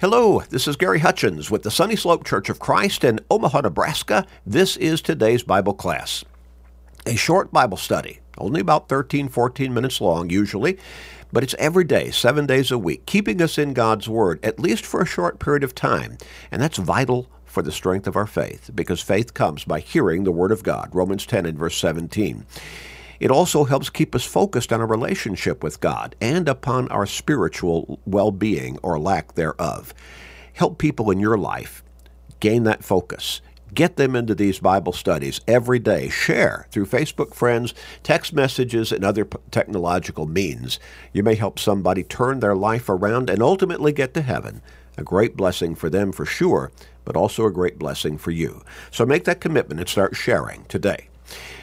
Hello, this is Gary Hutchins with the Sunny Slope Church of Christ in Omaha, Nebraska. This is today's Bible class. A short Bible study, only about 13, 14 minutes long usually, but it's every day, seven days a week, keeping us in God's Word, at least for a short period of time. And that's vital for the strength of our faith, because faith comes by hearing the Word of God. Romans 10 and verse 17. It also helps keep us focused on a relationship with God and upon our spiritual well being or lack thereof. Help people in your life gain that focus. Get them into these Bible studies every day. Share through Facebook friends, text messages, and other technological means. You may help somebody turn their life around and ultimately get to heaven. A great blessing for them for sure, but also a great blessing for you. So make that commitment and start sharing today.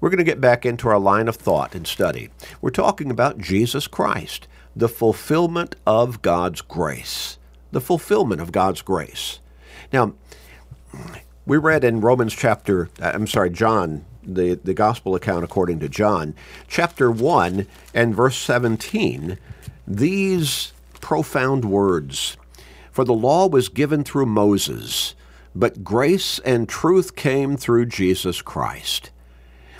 We're going to get back into our line of thought and study. We're talking about Jesus Christ, the fulfillment of God's grace. The fulfillment of God's grace. Now, we read in Romans chapter, uh, I'm sorry, John, the, the gospel account according to John, chapter 1 and verse 17, these profound words For the law was given through Moses, but grace and truth came through Jesus Christ.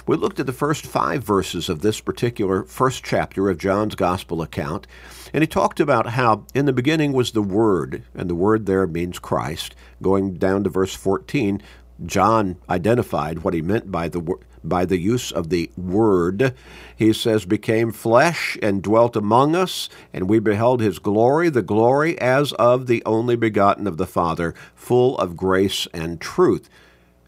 We looked at the first five verses of this particular first chapter of John's Gospel account, and he talked about how in the beginning was the Word, and the Word there means Christ. Going down to verse 14, John identified what he meant by the by the use of the word. He says, became flesh and dwelt among us, and we beheld his glory, the glory as of the only begotten of the Father, full of grace and truth.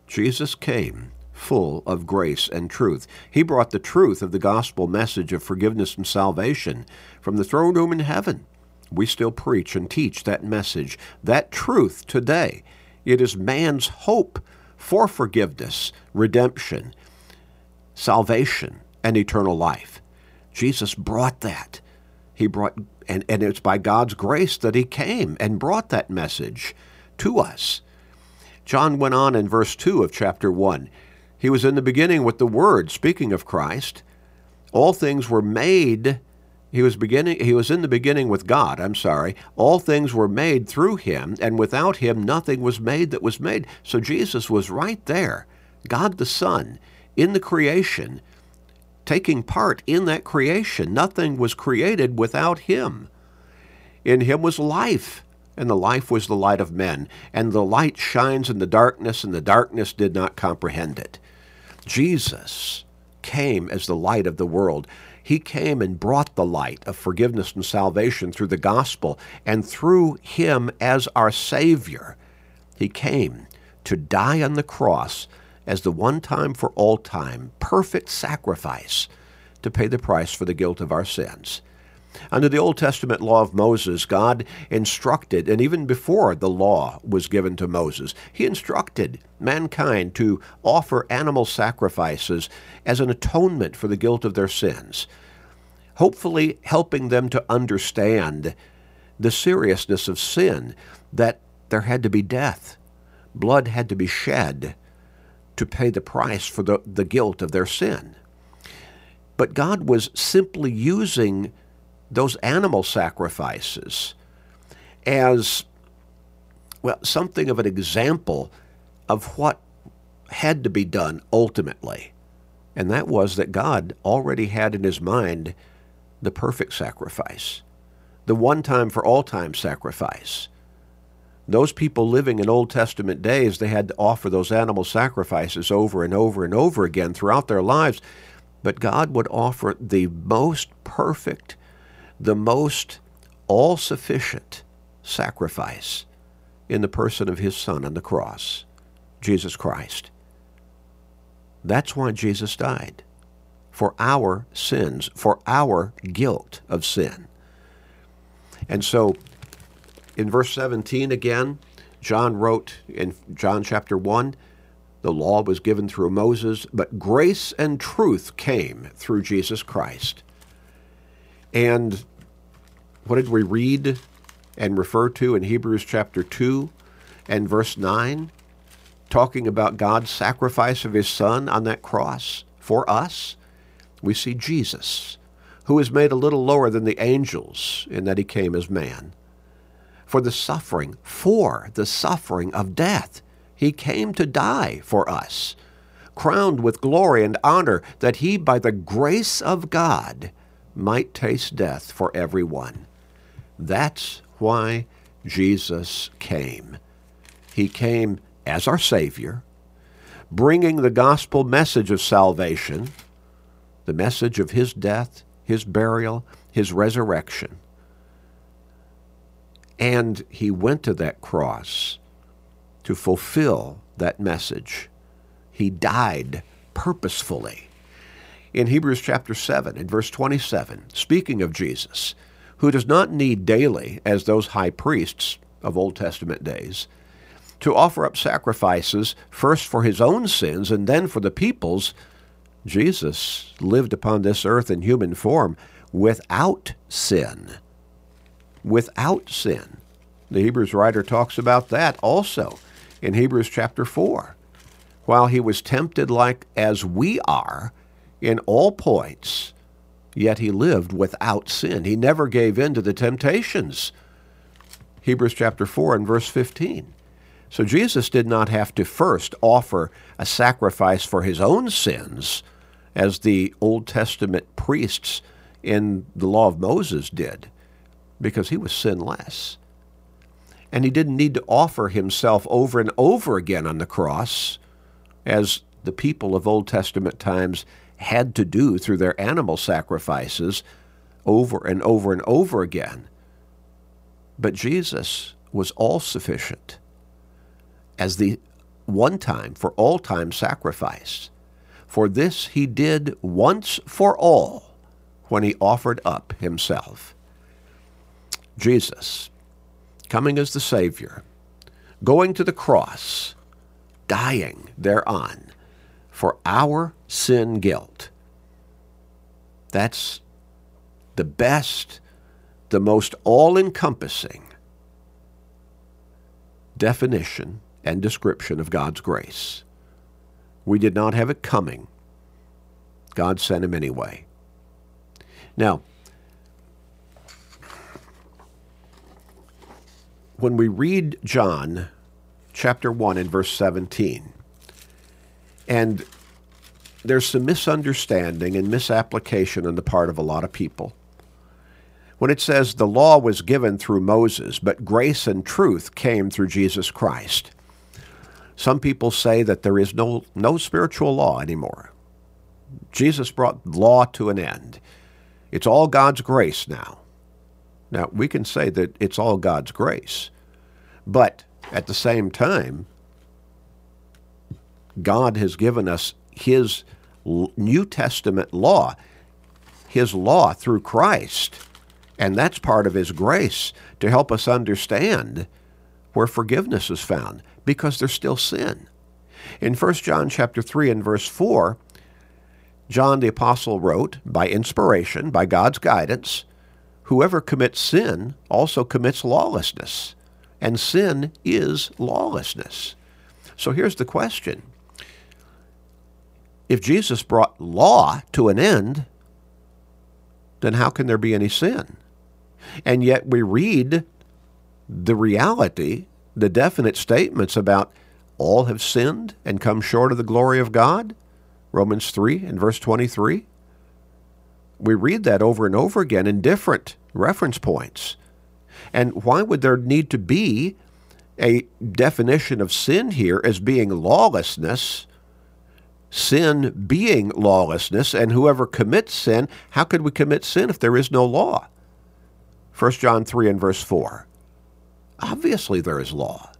Jesus came full of grace and truth. He brought the truth of the gospel message of forgiveness and salvation from the throne room in heaven. We still preach and teach that message, that truth today. It is man's hope for forgiveness, redemption, salvation, and eternal life. Jesus brought that. He brought, and, and it's by God's grace that He came and brought that message to us. John went on in verse 2 of chapter 1 he was in the beginning with the Word, speaking of Christ. All things were made. He was beginning he was in the beginning with God, I'm sorry. All things were made through him, and without him nothing was made that was made. So Jesus was right there. God the Son in the creation, taking part in that creation. Nothing was created without him. In him was life, and the life was the light of men. And the light shines in the darkness, and the darkness did not comprehend it. Jesus came as the light of the world. He came and brought the light of forgiveness and salvation through the gospel, and through him as our Savior, he came to die on the cross as the one time for all time perfect sacrifice to pay the price for the guilt of our sins. Under the Old Testament law of Moses, God instructed, and even before the law was given to Moses, he instructed mankind to offer animal sacrifices as an atonement for the guilt of their sins, hopefully helping them to understand the seriousness of sin, that there had to be death, blood had to be shed to pay the price for the, the guilt of their sin. But God was simply using those animal sacrifices as well something of an example of what had to be done ultimately. And that was that God already had in his mind the perfect sacrifice, the one time for all time sacrifice. Those people living in Old Testament days, they had to offer those animal sacrifices over and over and over again throughout their lives. But God would offer the most perfect the most all sufficient sacrifice in the person of his Son on the cross, Jesus Christ. That's why Jesus died. For our sins, for our guilt of sin. And so in verse 17 again, John wrote in John chapter 1 the law was given through Moses, but grace and truth came through Jesus Christ. And what did we read and refer to in Hebrews chapter 2 and verse 9? Talking about God's sacrifice of his Son on that cross for us. We see Jesus, who is made a little lower than the angels in that he came as man. for the suffering, for the suffering of death. He came to die for us, crowned with glory and honor, that he, by the grace of God, might taste death for everyone. That's why Jesus came. He came as our Savior, bringing the gospel message of salvation, the message of His death, His burial, His resurrection. And He went to that cross to fulfill that message. He died purposefully. In Hebrews chapter 7, in verse 27, speaking of Jesus, who does not need daily, as those high priests of Old Testament days, to offer up sacrifices first for his own sins and then for the people's, Jesus lived upon this earth in human form without sin. Without sin. The Hebrews writer talks about that also in Hebrews chapter 4. While he was tempted like as we are in all points, yet he lived without sin. He never gave in to the temptations. Hebrews chapter 4 and verse 15. So Jesus did not have to first offer a sacrifice for his own sins, as the Old Testament priests in the law of Moses did, because he was sinless. And he didn't need to offer himself over and over again on the cross, as the people of Old Testament times had to do through their animal sacrifices over and over and over again. But Jesus was all sufficient as the one time for all time sacrifice. For this he did once for all when he offered up himself. Jesus, coming as the Savior, going to the cross, dying thereon for our sin guilt. That's the best, the most all encompassing definition and description of God's grace. We did not have it coming. God sent him anyway. Now, when we read John chapter 1 and verse 17, and there's some misunderstanding and misapplication on the part of a lot of people. When it says the law was given through Moses, but grace and truth came through Jesus Christ. Some people say that there is no, no spiritual law anymore. Jesus brought law to an end. It's all God's grace now. Now, we can say that it's all God's grace, but at the same time, God has given us His New Testament law, His law through Christ. And that's part of His grace to help us understand where forgiveness is found because there's still sin. In 1 John chapter 3 and verse 4, John the apostle wrote, by inspiration, by God's guidance, whoever commits sin also commits lawlessness, and sin is lawlessness. So here's the question if Jesus brought law to an end, then how can there be any sin? And yet we read the reality, the definite statements about all have sinned and come short of the glory of God. Romans 3 and verse 23. We read that over and over again in different reference points. And why would there need to be a definition of sin here as being lawlessness sin being lawlessness, and whoever commits sin, how could we commit sin if there is no law? 1 John 3 and verse 4. Obviously, there is law.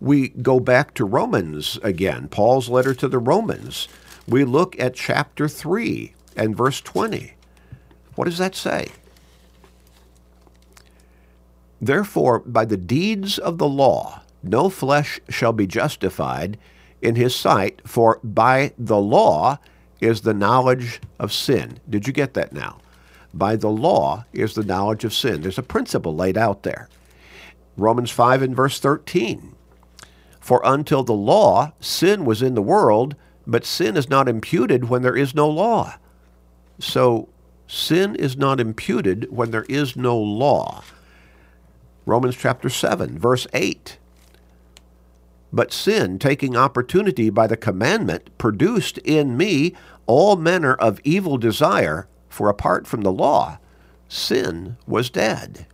We go back to Romans again, Paul's letter to the Romans. We look at chapter 3 and verse 20. What does that say? Therefore, by the deeds of the law, no flesh shall be justified in his sight, for by the law is the knowledge of sin. Did you get that now? By the law is the knowledge of sin. There's a principle laid out there. Romans 5 and verse 13. For until the law, sin was in the world, but sin is not imputed when there is no law. So sin is not imputed when there is no law. Romans chapter 7, verse 8. But sin, taking opportunity by the commandment, produced in me all manner of evil desire, for apart from the law, sin was dead.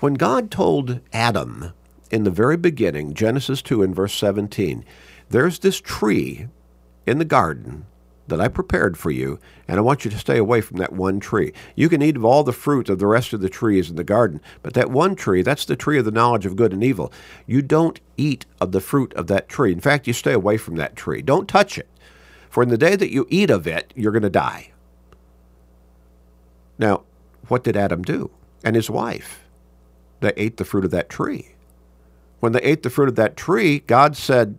When God told Adam in the very beginning, Genesis 2 and verse 17, there's this tree in the garden that I prepared for you, and I want you to stay away from that one tree. You can eat of all the fruit of the rest of the trees in the garden, but that one tree, that's the tree of the knowledge of good and evil. You don't eat of the fruit of that tree. In fact, you stay away from that tree. Don't touch it. For in the day that you eat of it, you're going to die. Now, what did Adam do? And his wife? They ate the fruit of that tree. When they ate the fruit of that tree, God said,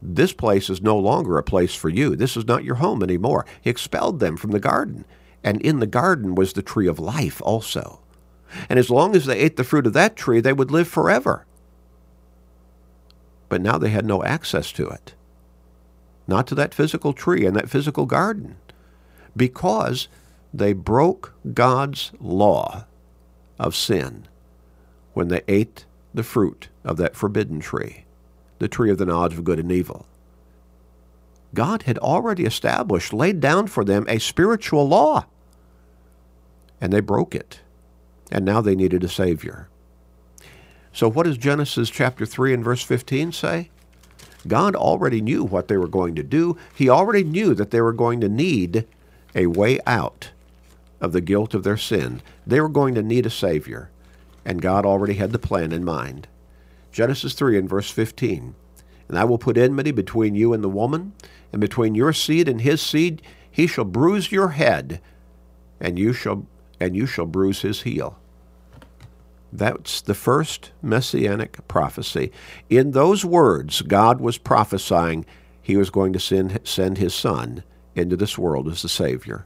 this place is no longer a place for you. This is not your home anymore. He expelled them from the garden. And in the garden was the tree of life also. And as long as they ate the fruit of that tree, they would live forever. But now they had no access to it. Not to that physical tree and that physical garden. Because they broke God's law of sin when they ate the fruit of that forbidden tree the tree of the knowledge of good and evil. God had already established, laid down for them a spiritual law, and they broke it. And now they needed a Savior. So, what does Genesis chapter 3 and verse 15 say? God already knew what they were going to do. He already knew that they were going to need a way out of the guilt of their sin. They were going to need a Savior, and God already had the plan in mind. Genesis 3 and verse 15. And I will put enmity between you and the woman, and between your seed and his seed. He shall bruise your head, and you shall and you shall bruise his heel. That's the first messianic prophecy. In those words, God was prophesying he was going to send, send his son into this world as the Savior.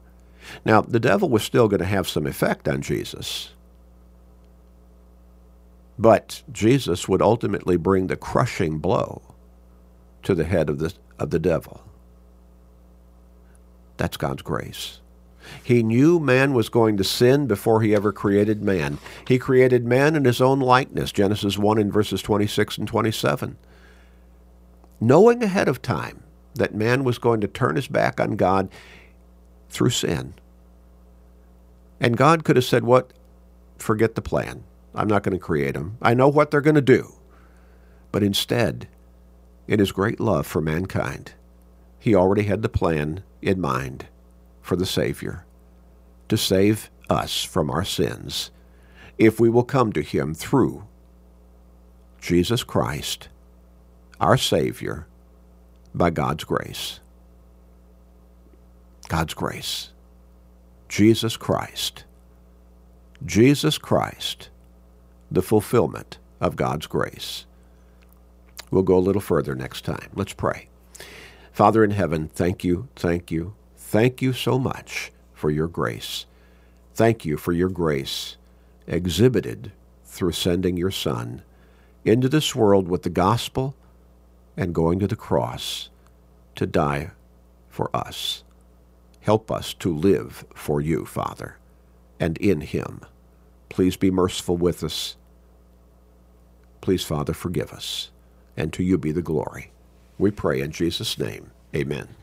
Now, the devil was still going to have some effect on Jesus. But Jesus would ultimately bring the crushing blow to the head of the, of the devil. That's God's grace. He knew man was going to sin before he ever created man. He created man in his own likeness, Genesis 1 and verses 26 and 27. Knowing ahead of time that man was going to turn his back on God through sin. And God could have said, What? Forget the plan. I'm not going to create them. I know what they're going to do. But instead, in his great love for mankind, he already had the plan in mind for the Savior to save us from our sins if we will come to him through Jesus Christ, our Savior, by God's grace. God's grace. Jesus Christ. Jesus Christ the fulfillment of God's grace. We'll go a little further next time. Let's pray. Father in heaven, thank you, thank you, thank you so much for your grace. Thank you for your grace exhibited through sending your Son into this world with the gospel and going to the cross to die for us. Help us to live for you, Father, and in him. Please be merciful with us Please, Father, forgive us, and to you be the glory. We pray in Jesus' name. Amen.